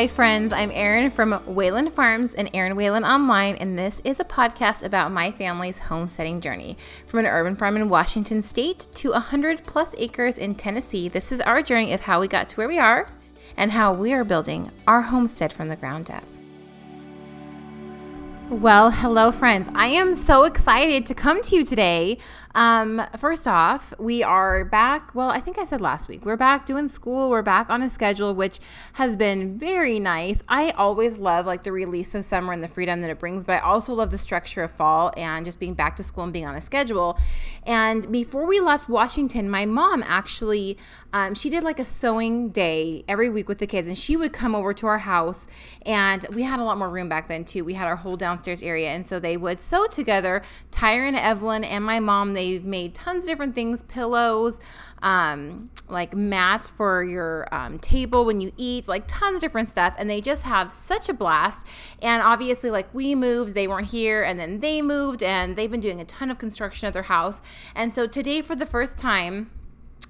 Hi, friends. I'm Eryn from Whalen Farms and Eryn Whalen Online, and this is a podcast about my family's homesteading journey. From an urban farm in Washington State to 100 plus acres in Tennessee, this is our journey of how we got to where we are and how we are building our homestead from the ground up. Well, hello, friends. I am so excited to come to you today um, first off, we are back. Well, I think I said last week, we're back doing school. We're back on a schedule, which has been very nice. I always love like the release of summer and the freedom that it brings, but I also love the structure of fall and just being back to school and being on a schedule. And before we left Washington, my mom actually, um, she did like a sewing day every week with the kids, and she would come over to our house. And we had a lot more room back then too. We had our whole downstairs area, and so they would sew together. Tyra and Evelyn and my mom They've made tons of different things pillows, um, like mats for your um, table when you eat, like tons of different stuff. And they just have such a blast. And obviously, like we moved, they weren't here, and then they moved, and they've been doing a ton of construction at their house. And so today, for the first time,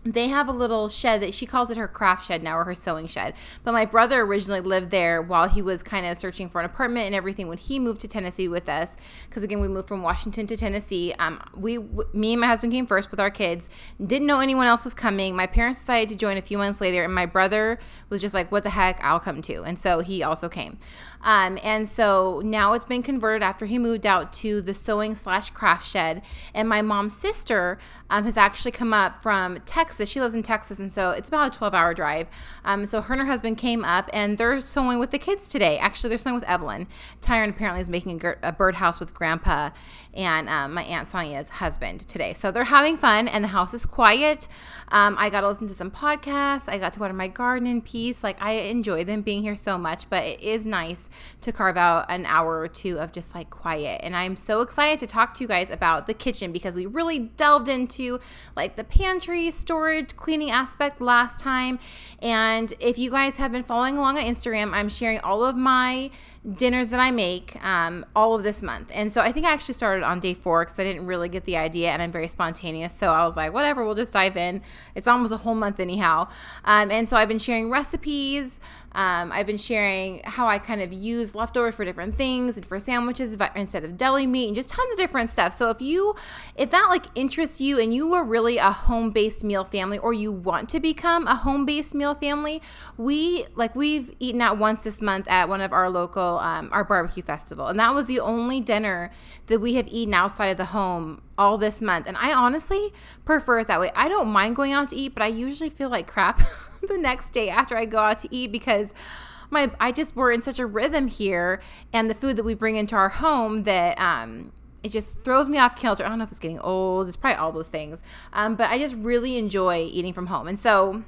they have a little shed that she calls it her craft shed now or her sewing shed. But my brother originally lived there while he was kind of searching for an apartment and everything when he moved to Tennessee with us. Because again, we moved from Washington to Tennessee. Um, we, me and my husband came first with our kids. Didn't know anyone else was coming. My parents decided to join a few months later, and my brother was just like, "What the heck? I'll come too." And so he also came. Um, and so now it's been converted after he moved out to the sewing slash craft shed. And my mom's sister um, has actually come up from Texas. She lives in Texas, and so it's about a 12 hour drive. Um, so her and her husband came up and they're sewing with the kids today. Actually, they're sewing with Evelyn. Tyron apparently is making a, a birdhouse with grandpa and um, my Aunt Sonia's husband today. So they're having fun, and the house is quiet. Um, I got to listen to some podcasts. I got to water my garden in peace. Like, I enjoy them being here so much, but it is nice to carve out an hour or two of just like quiet. And I'm so excited to talk to you guys about the kitchen because we really delved into like the pantry, storage, cleaning aspect last time. And if you guys have been following along on Instagram, I'm sharing all of my dinners that I make um, all of this month. And so I think I actually started on day four because I didn't really get the idea and I'm very spontaneous. So I was like, whatever, we'll just dive in. It's almost a whole month, anyhow. Um, and so I've been sharing recipes. Um, I've been sharing how I kind of use leftovers for different things and for sandwiches instead of deli meat and just tons of different stuff. So if you, if that like interests you and you are really a home based meal family or you want to become a home based meal family, we like we've eaten out once this month at one of our local, um, our barbecue festival. And that was the only dinner that we have eaten outside of the home all this month. And I honestly prefer it that way. I don't mind going out to eat, but I usually feel like crap the next day after I go out to eat because my I just we're in such a rhythm here and the food that we bring into our home that um it just throws me off kilter. I don't know if it's getting old. It's probably all those things. Um, but I just really enjoy eating from home. And so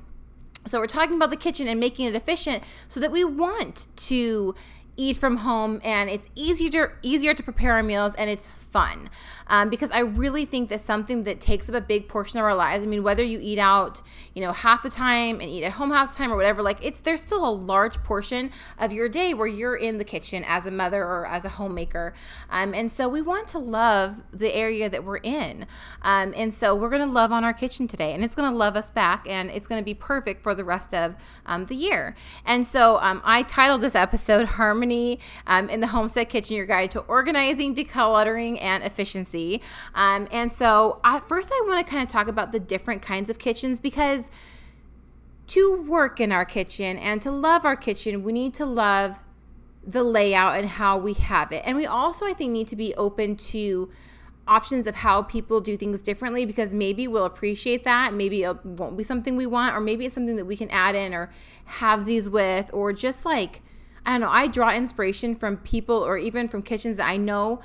so we're talking about the kitchen and making it efficient so that we want to eat from home and it's easier easier to prepare our meals and it's fun um, because I really think that something that takes up a big portion of our lives. I mean, whether you eat out, you know, half the time and eat at home half the time or whatever, like it's there's still a large portion of your day where you're in the kitchen as a mother or as a homemaker, um, and so we want to love the area that we're in, um, and so we're gonna love on our kitchen today, and it's gonna love us back, and it's gonna be perfect for the rest of um, the year. And so um, I titled this episode "Harmony um, in the Homestead Kitchen: Your Guide to Organizing, Decluttering, and efficiency. Um, and so, at first, I want to kind of talk about the different kinds of kitchens because to work in our kitchen and to love our kitchen, we need to love the layout and how we have it. And we also, I think, need to be open to options of how people do things differently because maybe we'll appreciate that. Maybe it won't be something we want, or maybe it's something that we can add in or have these with, or just like, I don't know, I draw inspiration from people or even from kitchens that I know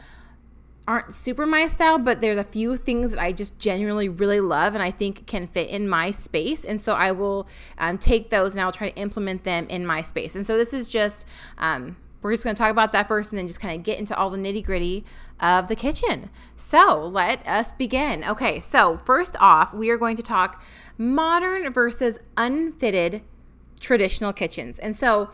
aren't super my style, but there's a few things that I just genuinely really love and I think can fit in my space. And so I will um, take those and I'll try to implement them in my space. And so this is just, um, we're just going to talk about that first and then just kind of get into all the nitty gritty of the kitchen. So let us begin. Okay, so first off, we are going to talk modern versus unfitted traditional kitchens. And so,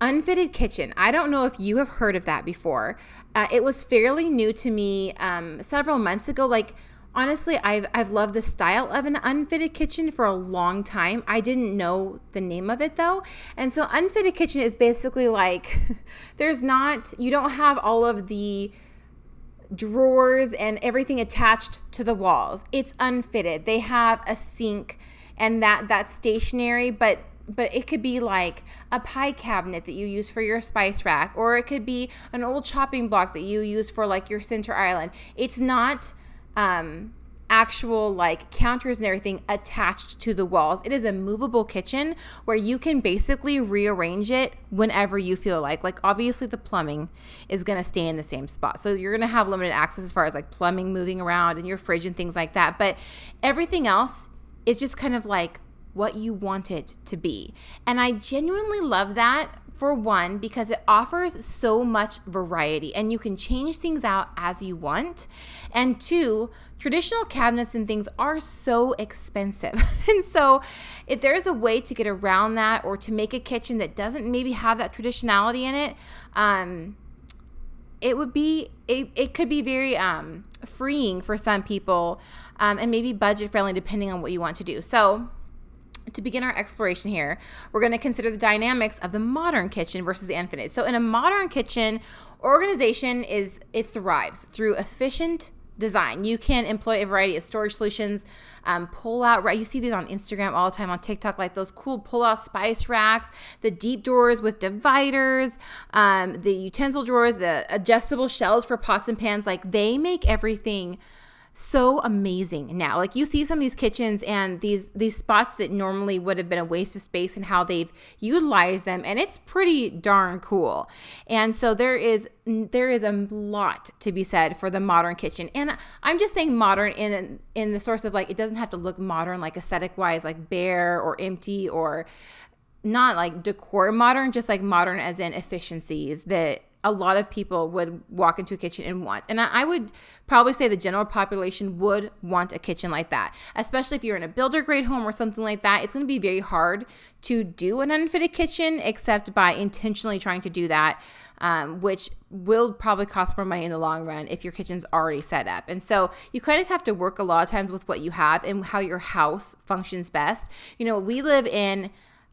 Unfitted kitchen. I don't know if you have heard of that before. Uh, it was fairly new to me um, several months ago. Like, honestly, I've I've loved the style of an unfitted kitchen for a long time. I didn't know the name of it though. And so unfitted kitchen is basically like there's not you don't have all of the drawers and everything attached to the walls. It's unfitted. They have a sink and that that's stationary, but but it could be like a pie cabinet that you use for your spice rack or it could be an old chopping block that you use for like your center island. It's not um actual like counters and everything attached to the walls. It is a movable kitchen where you can basically rearrange it whenever you feel like. Like obviously the plumbing is going to stay in the same spot. So you're going to have limited access as far as like plumbing moving around and your fridge and things like that. But everything else is just kind of like what you want it to be. And I genuinely love that for one, because it offers so much variety and you can change things out as you want. And two, traditional cabinets and things are so expensive. and so, if there's a way to get around that or to make a kitchen that doesn't maybe have that traditionality in it, um, it would be it, it could be very um, freeing for some people um, and maybe budget friendly depending on what you want to do so to begin our exploration here, we're going to consider the dynamics of the modern kitchen versus the unfitted. So, in a modern kitchen, organization is it thrives through efficient design. You can employ a variety of storage solutions, um, pull out, right? You see these on Instagram all the time on TikTok, like those cool pull out spice racks, the deep drawers with dividers, um, the utensil drawers, the adjustable shelves for pots and pans. Like they make everything so amazing now. Like you see some of these kitchens and these these spots that normally would have been a waste of space and how they've utilized them and it's pretty darn cool. And so there is there is a lot to be said for the modern kitchen. And I'm just saying modern in in the source of like it doesn't have to look modern like aesthetic wise like bare or empty or not like decor modern, just like modern as in efficiencies that a lot of people would walk into a kitchen and want. And I, would probably say the general population would want a kitchen like that, especially if you're in a builder grade home or something like that. It's going to be very hard to do an unfitted kitchen except by intentionally trying to do that. Um, which will probably cost more money in the long run if your kitchen's already set up. And so you kind of have to work a lot of times with what you have and how your house functions best. You know, we live in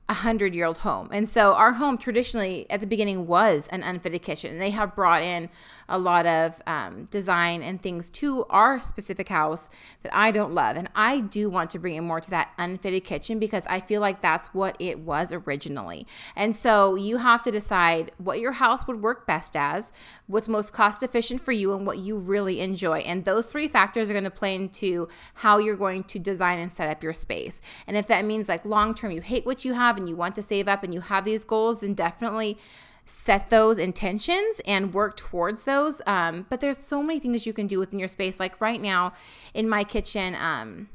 a hundred year old home. And so our home traditionally at the beginning was an unfitted kitchen. And They have brought in a lot of um, design and things to our specific house that I don't love. And I do want to bring in more to that unfitted kitchen because I feel like that's what it was originally. And so you have to decide what your house would work best as, what's most cost efficient for you, and what you really enjoy. And those three factors are going to play into how you're going to design and set up your space. And if that means like long term, you hate what you have have and you want to save up and you have these goals, then definitely set those intentions and work towards those. Um, but there's so many things you can do within your space. Like right now in my kitchen, um,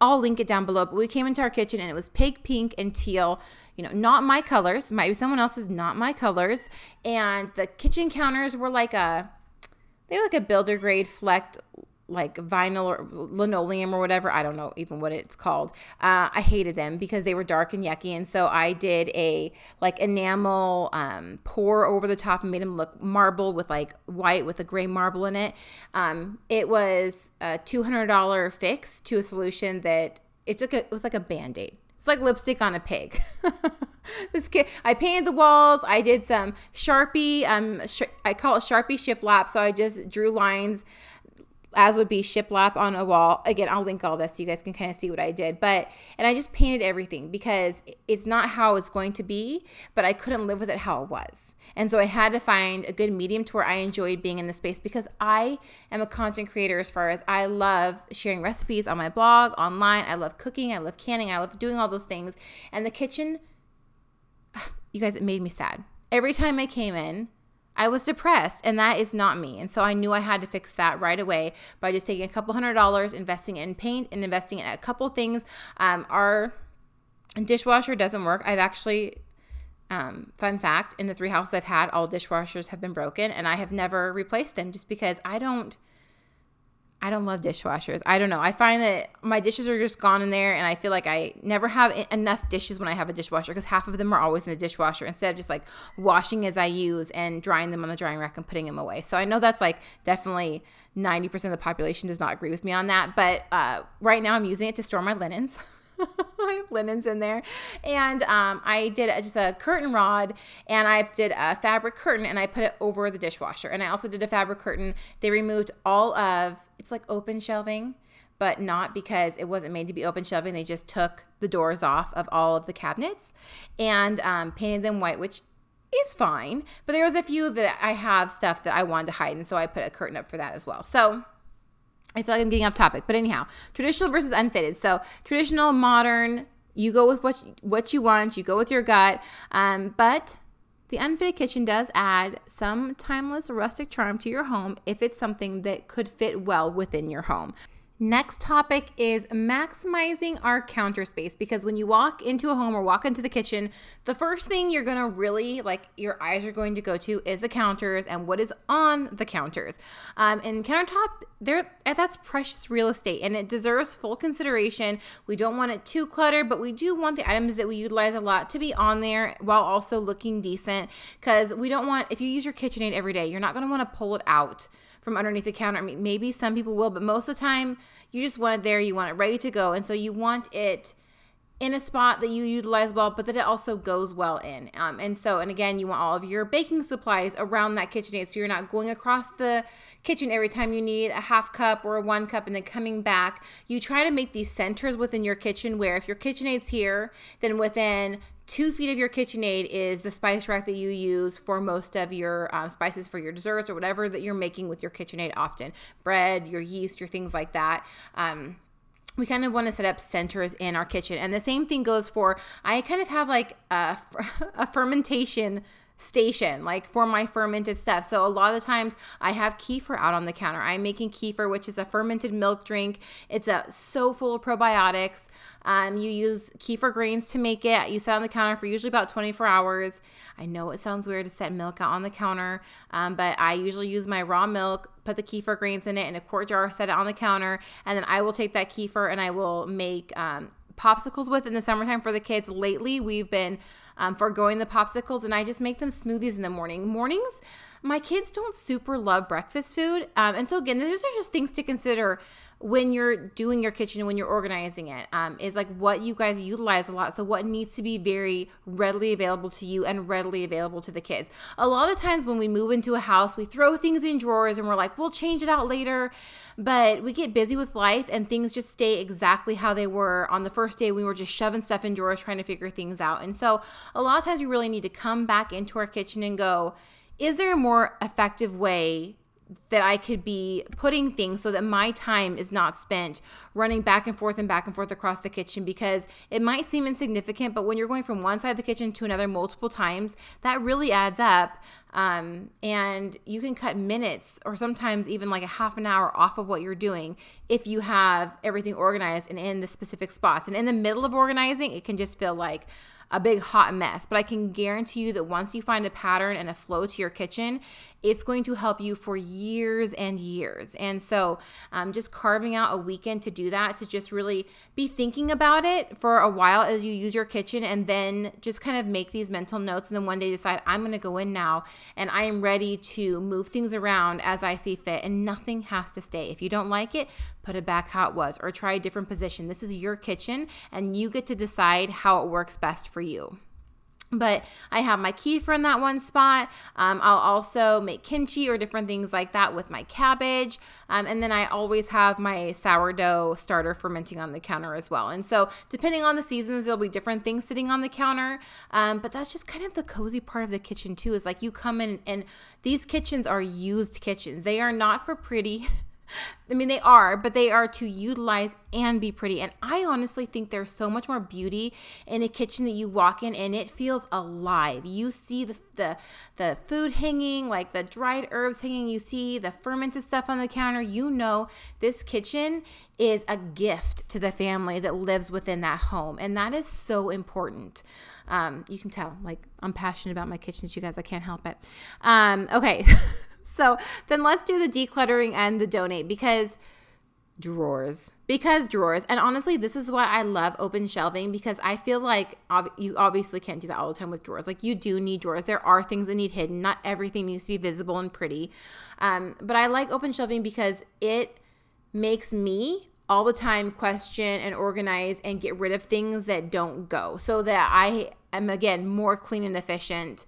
I'll link it down below. But we came into our kitchen and it was pig pink and teal. You know, not my colors. Might be someone else's, not my colors. And the kitchen counters were like a, they were like a builder grade flecked like vinyl or linoleum or whatever. I don't know even what it's called. Uh, I hated them because they were dark and yucky. And so I did a like enamel um, pour over the top and made them look marble with like white with a gray marble in it. Um, it was a $200 fix to a solution that it took a, it was like a band aid. It's like lipstick on a pig. this kid, I painted the walls. I did some Sharpie. Um, sh- I call it Sharpie shiplap. So I just drew lines as would be shiplap on a wall. Again, I'll link all this so you guys can kind of see what I did. But and I just painted everything because it's not how it's going to be, but I couldn't live with it how it was. And so I had to find a good medium to where I enjoyed being in the space because I am a content creator as far as I love sharing recipes on my blog, online. I love cooking, I love canning, I love doing all those things. And the kitchen, you guys, it made me sad. Every time I came in, I was depressed, and that is not me. And so I knew I had to fix that right away by just taking a couple hundred dollars, investing in paint, and investing in a couple things. Um, our dishwasher doesn't work. I've actually, um, fun fact, in the three houses I've had, all dishwashers have been broken, and I have never replaced them just because I don't. I don't love dishwashers. I don't know. I find that my dishes are just gone in there, and I feel like I never have enough dishes when I have a dishwasher because half of them are always in the dishwasher instead of just like washing as I use and drying them on the drying rack and putting them away. So I know that's like definitely 90% of the population does not agree with me on that. But uh, right now I'm using it to store my linens. I have linens in there. And um, I did just a curtain rod and I did a fabric curtain and I put it over the dishwasher. And I also did a fabric curtain. They removed all of it's like open shelving, but not because it wasn't made to be open shelving. They just took the doors off of all of the cabinets and um, painted them white, which is fine. But there was a few that I have stuff that I wanted to hide. And so I put a curtain up for that as well. So I feel like I'm getting off topic, but anyhow, traditional versus unfitted. So traditional, modern, you go with what what you want, you go with your gut. Um, but the unfitted kitchen does add some timeless rustic charm to your home if it's something that could fit well within your home. Next topic is maximizing our counter space because when you walk into a home or walk into the kitchen, the first thing you're going to really like your eyes are going to go to is the counters and what is on the counters. Um, and countertop, there that's precious real estate and it deserves full consideration. We don't want it too cluttered, but we do want the items that we utilize a lot to be on there while also looking decent because we don't want if you use your KitchenAid every day, you're not going to want to pull it out from underneath the counter. I mean, maybe some people will, but most of the time, you just want it there. You want it ready to go. And so you want it in a spot that you utilize well, but that it also goes well in. Um, and so, and again, you want all of your baking supplies around that KitchenAid so you're not going across the kitchen every time you need a half cup or a one cup and then coming back. You try to make these centers within your kitchen where if your KitchenAid's here, then within two feet of your KitchenAid is the spice rack that you use for most of your um, spices for your desserts or whatever that you're making with your KitchenAid often bread, your yeast, your things like that. Um, we kind of want to set up centers in our kitchen. And the same thing goes for, I kind of have like a, a fermentation station like for my fermented stuff. So a lot of the times I have kefir out on the counter. I'm making kefir, which is a fermented milk drink. It's a so full of probiotics. Um, you use kefir grains to make it. You set on the counter for usually about 24 hours. I know it sounds weird to set milk out on the counter, um, but I usually use my raw milk, put the kefir grains in it in a quart jar, set it on the counter, and then I will take that kefir and I will make um, popsicles with in the summertime for the kids. Lately, we've been um, foregoing the popsicles, and I just make them smoothies in the morning. Mornings, my kids don't super love breakfast food, um, and so again, these are just things to consider when you're doing your kitchen and when you're organizing it um, is like what you guys utilize a lot. So, what needs to be very readily available to you and readily available to the kids. A lot of times when we move into a house, we throw things in drawers and we're like, we'll change it out later. But we get busy with life and things just stay exactly how they were on the first day. We were just shoving stuff in drawers trying to figure things out. And so, a lot of times we really need to come back into our kitchen and go, is there a more effective way that I could be putting things so that my time is not spent running back and forth and back and forth across the kitchen because it might seem insignificant, but when you're going from one side of the kitchen to another multiple times, that really adds up. Um, and you can cut minutes or sometimes even like a half an hour off of what you're doing if you have everything organized and in the specific spots. And in the middle of organizing, it can just feel like, a big hot mess. But I can guarantee you that once you find a pattern and a flow to your kitchen, it's going to help you for years and years. And so, um, just carving out a weekend to do that, to just really be thinking about it for a while as you use your kitchen, and then just kind of make these mental notes. And then one day decide, I'm going to go in now and I am ready to move things around as I see fit, and nothing has to stay. If you don't like it, put it back how it was or try a different position. This is your kitchen, and you get to decide how it works best for you but I have my kefir in that one spot. Um, I'll also make kimchi or different things like that with my cabbage. Um, and then I always have my sourdough starter fermenting on the counter as well. And so, depending on the seasons, there'll be different things sitting on the counter. Um, but that's just kind of the cozy part of the kitchen, too, is like you come in and these kitchens are used kitchens. They are not for pretty. I mean, they are, but they are to utilize and be pretty. And I honestly think there's so much more beauty in a kitchen that you walk in and it feels alive. You see the, the, the food hanging, like the dried herbs hanging, you see the fermented stuff on the counter. You know, this kitchen is a gift to the family that lives within that home. And that is so important. Um, you can tell, like, I'm passionate about my kitchens, you guys. I can't help it. Um, okay. So then let's do the decluttering and the donate because drawers. Because drawers. And honestly this is why i love open shelving because i feel like ob- you obviously can't do that all the time with drawers. Like you do need drawers. There are things that need hidden. Not everything needs to be visible and pretty. Um, but i like open shelving because it makes me all the time question and organize and get rid of things that don't go so that i am again more clean and efficient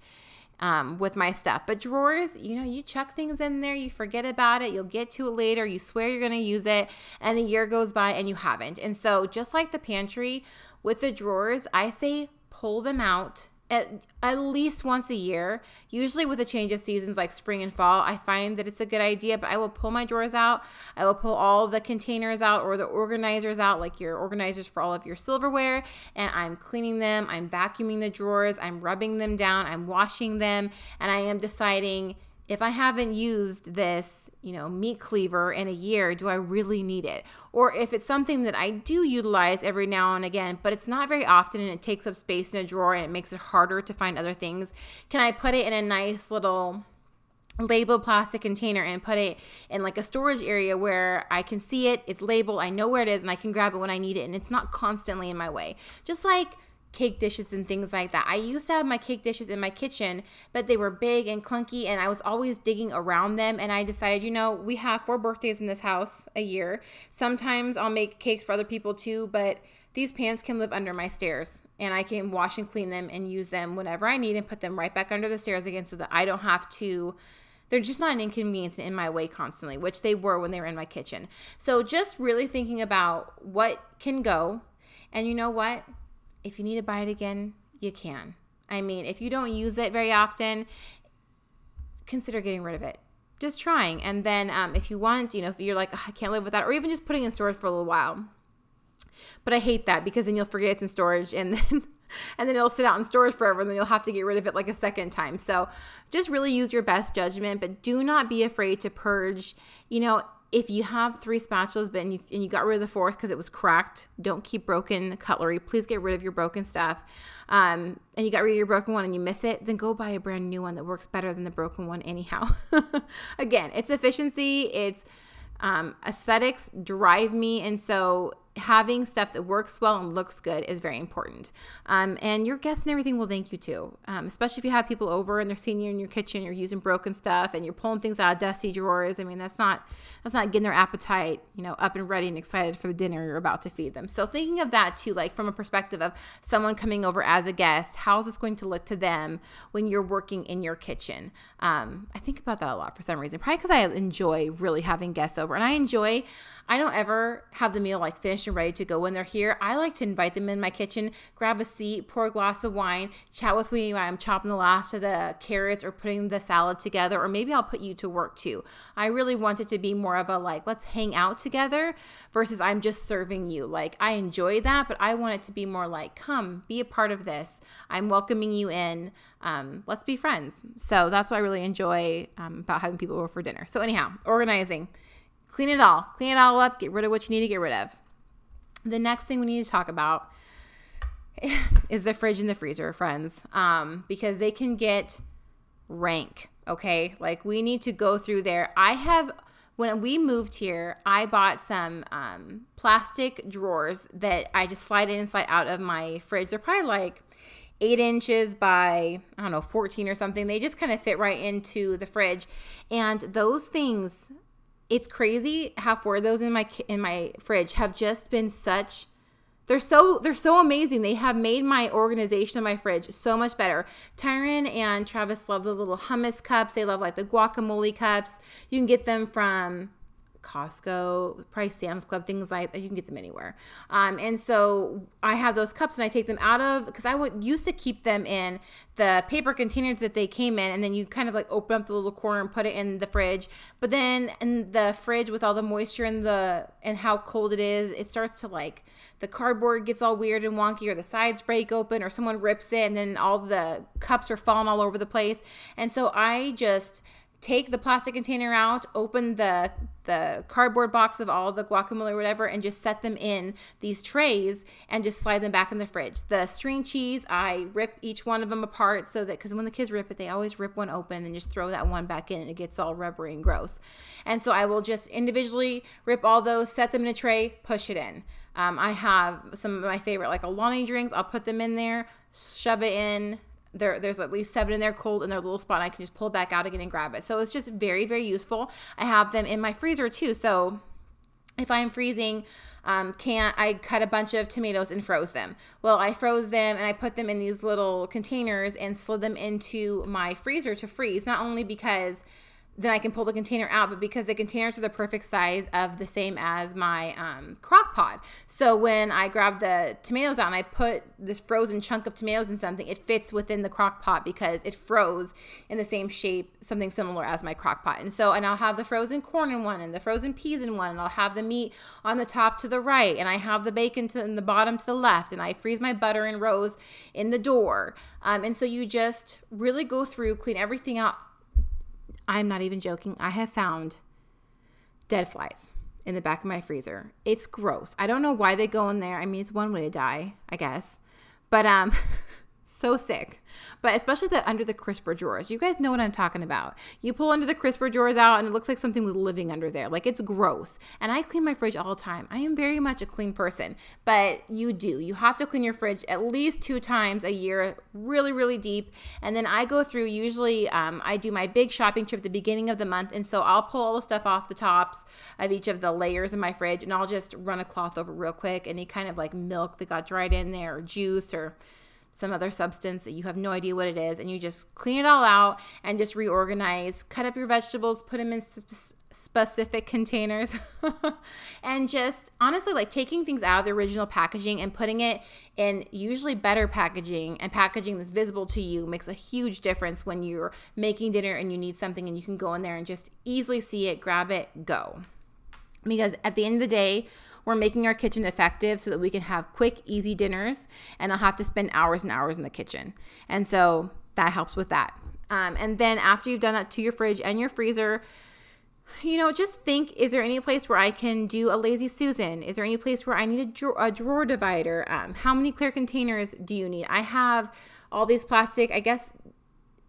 um, with my stuff. But drawers, you know, you chuck things in there, you forget about it, you'll get to it later, you swear you're to use it, and a year goes by and you haven't. And so, just like the pantry with the drawers, I say pull them out at, at least once a year, usually with a change of seasons like spring and fall. I find that it's a good idea, but I will pull my drawers out. I will pull all the containers out or the organizers out, like your organizers for all of your silverware, and I'm cleaning them. I'm vacuuming the drawers. I'm rubbing them down. I'm washing them, and I am deciding if I haven't used this, you know, meat cleaver in a year, do I really need it? Or if it's something that I do utilize every now and again, but it's not very often and it takes up space in a drawer and it makes it harder to find other things, can I put it in a nice little labeled plastic container and put it in like a storage area where I can see it, it's labeled, I know where it is, and I can grab it when I need it, and it's not constantly in my way. Just like cake dishes and things like that. I used to have my cake dishes in my kitchen, but they were big and clunky and I was always digging around them and I decided, you know, we have four birthdays in this house a year. Sometimes I'll make cakes for other people too, but these pans can live under my stairs and I can wash and clean them and use them whenever I need and put them right back under the stairs again so that I don't have to they're just not an inconvenience in my way constantly, which they were when they were in my kitchen. So just really thinking about what can go. And you know what? If you need to buy it again, you can. I mean, if you don't use it very often, consider getting rid of it. Just trying. And then um, if you want, you know, if you're like, oh, I can't live without, it, or even just putting in storage for a little while. But I hate that because then you'll forget it's in storage and then and then it'll sit out in storage forever and then you'll have to get rid of it like a second time. So just really use your best judgment, but do not be afraid to purge. You know, if you have three spatulas but and you, and you got rid of the fourth because it was cracked don't keep broken cutlery. Please get rid of your broken stuff. Um, and you got rid of your broken one and you miss it then go buy a brand new one that works better than the broken one anyhow. Again it's efficiency it's um, aesthetics drive me and so having stuff that works well and looks good is very important. Um, and your guests and everything will thank you too, um, especially if you have people over and they're seeing you in your kitchen, you're using broken stuff and you're pulling things out of dusty drawers. I mean, that's not that's not getting their appetite, you know, up and ready and excited for the dinner you're about to feed them. So thinking of that too, like from a perspective of someone coming over as a guest, how is this going to look to them when you're working in your kitchen? Um, I think about that a lot for some reason, probably because I enjoy really having guests over, and I enjoy. I don't ever have the meal like finished ready to go when they're here. I like to invite them in my kitchen, grab a seat, pour a glass of wine, chat with me while I'm chopping the last of the carrots or putting the salad together, or maybe I'll put you to work too. I really want it to be more of a like, let's hang out together versus I'm just serving you. Like, I enjoy that, but I want it to be more like, come, be a part of this. I'm welcoming you in. Um, let's be friends. So that's what I really enjoy um, about having people over for dinner. So, anyhow, organizing. Clean it all. Clean it all up. Get rid of what you need to get rid of. The next thing we need to talk about is the fridge and the freezer, friends, um, because they can get rank. Okay. Like we need to go through there. I have, when we moved here, I bought some um, plastic drawers that I just slide in and slide out of my fridge. They're probably like eight inches by, I don't know, 14 or something. They just kind of fit right into the fridge. And those things it's crazy how four of those in my in my fridge have just been such they're so they're so amazing. They have made my organization of my fridge so much better. Tyron and Travis love the little hummus cups. They love like the guacamole cups. You can get them from Costco, probably Sam's Club, things like that. You can get them anywhere. Um, and so I have those cups and I take them out of because I would used to keep them in the paper containers that they came in, and then you kind of like open up the little corner and put it in the fridge. But then in the fridge with all the moisture and the and how cold it is, it starts to like the cardboard gets all weird and wonky, or the sides break open, or someone rips it, and then all the cups are falling all over the place. And so I just take the plastic container out, open the the cardboard box of all the guacamole or whatever, and just set them in these trays and just slide them back in the fridge. The string cheese, I rip each one of them apart so that because when the kids rip it, they always rip one open and just throw that one back in and it gets all rubbery and gross. And so I will just individually rip all those, set them in a tray, push it in. Um, I have some of my favorite, like Alani drinks. I'll put them in there, shove it in, there, there's at least seven in there cold in their little spot. And I can just pull back out again and grab it. So it's just very, very useful. I have them in my freezer too. So if I'm freezing, um, can't I cut a bunch of tomatoes and froze them? Well, I froze them and I put them in these little containers and slid them into my freezer to freeze. Not only because then I can pull the container out, but because the containers are the perfect size of the same as my um, crock pot. So when I grab the tomatoes out and I put this frozen chunk of tomatoes in something, it fits within the crock pot because it froze in the same shape, something similar as my crock pot. And so, and I'll have the frozen corn in one and the frozen peas in one, and I'll have the meat on the top to the right, and I have the bacon to in the bottom to the left, and I freeze my butter in rows in the door. Um, and so you just really go through, clean everything out I'm not even joking. I have found dead flies in the back of my freezer. It's gross. I don't know why they go in there. I mean, it's one way to die, I guess. But um so sick. But especially the under the crisper drawers. You guys know what I'm talking about. You pull under the crisper drawers out and it looks like something was living under there. Like it's gross. And I clean my fridge all the time. I am very much a clean person. But you do. You have to clean your fridge at least two times a year, really, really deep. And then I go through, usually um, I do my big shopping trip at the beginning of the month. And so I'll pull all the stuff off the tops of each of the layers in my fridge and I'll just run a cloth over real quick. Any kind of like milk that got dried in there or juice or some other substance that you have no idea what it is, and you just clean it all out and just reorganize. Cut up your vegetables, put them in sp- specific containers, and just honestly, like taking things out of the original packaging and putting it in usually better packaging and packaging that's visible to you makes a huge difference when you're making dinner and you need something and you can go in there and just easily see it, grab it, go. Because at the end of the day, we're making our kitchen effective so that we can have quick, easy dinners and I'll have to spend hours and hours in the kitchen. And so that helps with that. Um, and then after you've done that to your fridge and your freezer, you know, just think is there any place where I can do a lazy Susan? Is there any place where I need a drawer, a drawer divider? Um, how many clear containers do you need? I have all these plastic, I guess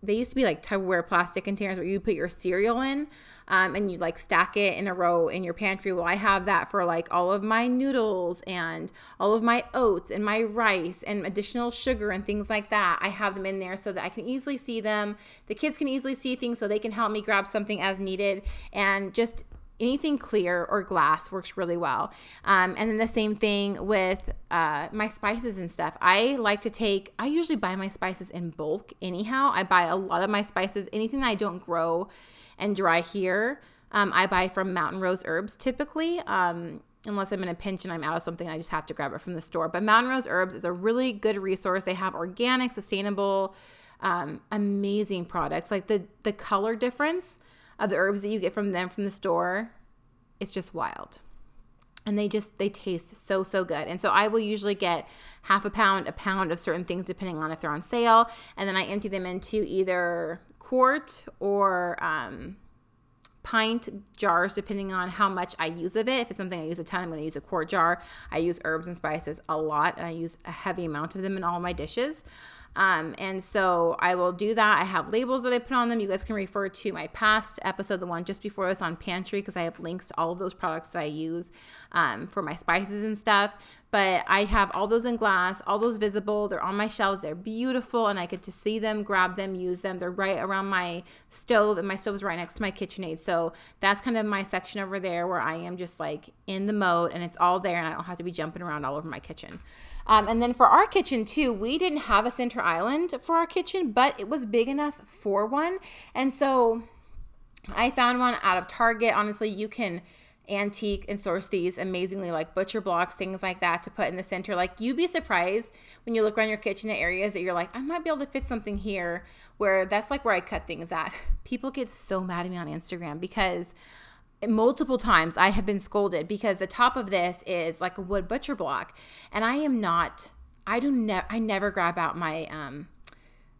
they used to be like Tupperware plastic containers where you put your cereal in um, and you like stack it in a row in your pantry. Well, I have that for like all of my noodles and all of my oats and my rice and additional sugar and things like that. I have them in there so that I can easily see them. The kids can easily see things so they can help me grab something as needed and just anything clear or glass works really well. Um, and then the same thing with uh, my spices and stuff. I like to take, I usually buy my spices in bulk anyhow. I buy a lot of my spices, anything that I don't grow and dry here. Um, I buy from Mountain Rose Herbs typically. Um, unless I'm in a pinch and I'm out of something, I just have to grab it from the store. But Mountain Rose Herbs is a really good resource. They have organic, sustainable, um, amazing products. Like the the color difference of the herbs that you get from them from the store, it's just wild. And they just they taste so so good. And so I will usually get half a pound, a pound of certain things depending on if they're on sale, and then I empty them into either quart or um, pint jars depending on how much I use of it. If it's something I use a ton, I'm going to use a quart jar. I use herbs and spices a lot, and I use a heavy amount of them in all my dishes. Um, and so I will do that. I have labels that I put on them. You guys can refer to my past episode, the one just before this on pantry, because I have links to all of those products that I use um, for my spices and stuff. But I have all those in glass, all those visible. They're on my shelves. They're beautiful, and I get to see them, grab them, use them. They're right around my stove, and my stove is right next to my KitchenAid. So that's kind of my section over there where I am just like in the mode, and it's all there, and I don't have to be jumping around all over my kitchen. Um, and then for our kitchen too, we didn't have a center island for our kitchen, but it was big enough for one. And so I found one out of Target. Honestly, you can antique and source these amazingly like butcher blocks things like that to put in the center. Like you'd be surprised when you look around your kitchen at areas that you're like i might be able to fit something here where that's like where i cut things at. People get so mad at me on instagram because multiple times I have been scolded because the top of this is like a wood butcher block. And I am not I do never I never grab out my um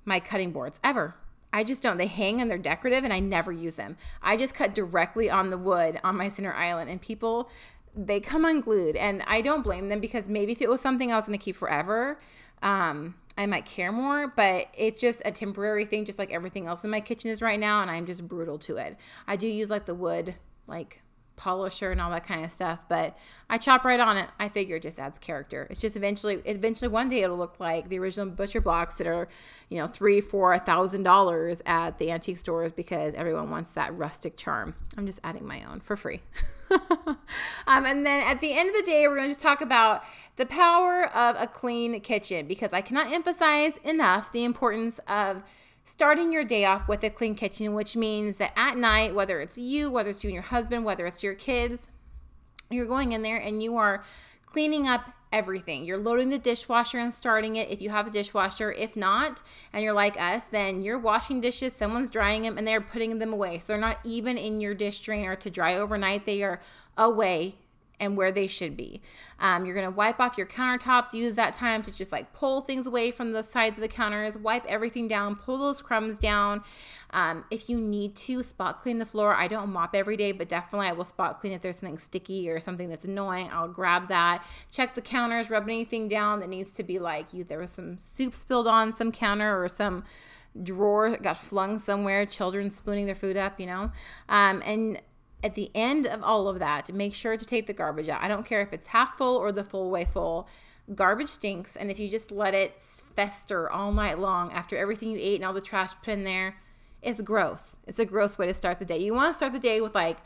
my cutting boards ever. I just don't. They hang and they're decorative and I never use them. I just cut directly on the wood on my center island and people they come unglued and I don't blame them because maybe if it was something I was going to keep forever, um, I might care more, but it's just a temporary thing just like everything else in my kitchen is right now and I'm just brutal to it. I do use like the wood like polisher and all that kind of stuff. But I chop right on it. I figure it just adds character. It's just eventually, eventually one day it'll look like the original butcher blocks that are, you know, three, four, thousand dollars at the antique stores because everyone wants that rustic charm. I'm just adding my own for free. um, and then at the end of the day, we're going to just talk about the power of a clean kitchen because I cannot emphasize enough the importance of starting your day off with a clean kitchen, which means that at night, whether it's you, whether it's you and your husband, whether it's your kids, you're going in there and you are cleaning up everything. You're loading the dishwasher and starting it if you have a dishwasher. If not, and you're like us, then you're washing dishes, someone's drying them, and they're putting them away. So they're not even in your dish drainer to dry overnight. They are away and where they should be. Um, you're gonna wipe off your countertops, use that time to just like pull things away from the sides of the counters, wipe everything down, pull those crumbs down. Um, if you need to spot clean the floor, I don't mop every day, but definitely I will spot clean if there's something sticky or something that's annoying. I'll grab that, check the counters, rub anything down that needs to be like you. There was some soup spilled on some counter or some drawer got flung somewhere, children spooning their food up, you know. Um, and at the end of all of that, make sure to take the garbage out. I don't care if it's half full or the full way full. Garbage stinks, and if you just let it fester all night long after everything you ate and all the trash put in there, it's gross. It's a gross way to start the day. You want to start the day with like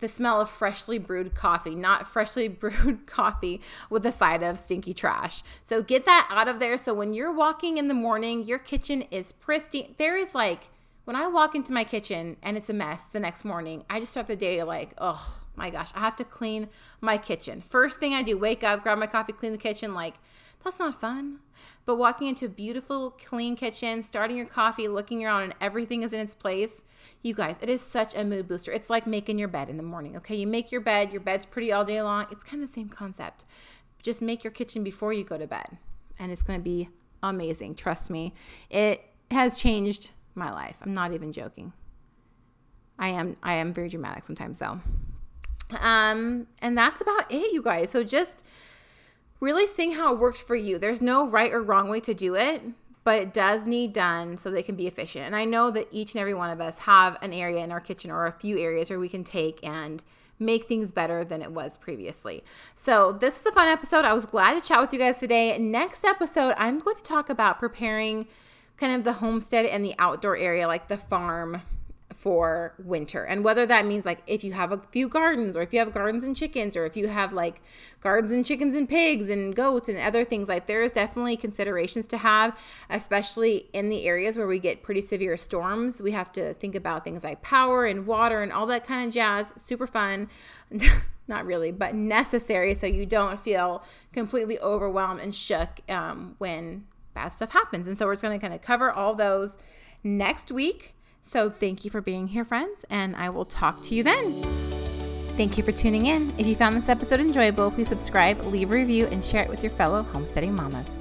the smell of freshly brewed coffee, not freshly brewed coffee with a side of stinky trash. So get that out of there. So when you're walking in the morning, your kitchen is pristine. There is like when I walk into my kitchen and it's a mess the next morning, I just start the day like, oh my gosh, I have to clean my kitchen. First thing I do, wake up, grab my coffee, clean the kitchen. Like, that's not fun. But walking into a beautiful, clean kitchen, starting your coffee, looking around, and everything is in its place. You guys, it is such a mood booster. It's like making your bed in the morning, okay? You make your bed, your bed's pretty all day long. It's kind of the same concept. Just make your kitchen before you go to bed, and it's to be amazing. Trust me. It has changed my life. I'm not even joking. I am I am very dramatic sometimes though. Um and that's about it you guys. So just really seeing how it works for you. There's no right or wrong way to do it, but it does need done so they can be efficient. And I know that each and every one of us have an area in our kitchen or a few areas where we can take and make things better than it was previously. So, this is a fun episode. I was glad to chat with you guys today. Next episode, I'm going to talk about preparing kind of the homestead and the outdoor area, like the farm for winter. And whether that means like if you have a few gardens or if you have gardens and chickens or if you have like gardens and chickens and pigs and goats and other things like there is definitely considerations to have especially in the areas where we get pretty severe storms. We have to think about things like power and water and all that kind of jazz. Super fun. Not really, but necessary so you don't feel completely overwhelmed and shook um, when bad stuff happens. And so we're just going to kind of cover all those next week. So thank you for being here, friends, and I will talk to you then. Thank you for tuning in. If you found this episode enjoyable, please subscribe, leave a review, and share it with your fellow homesteading mamas.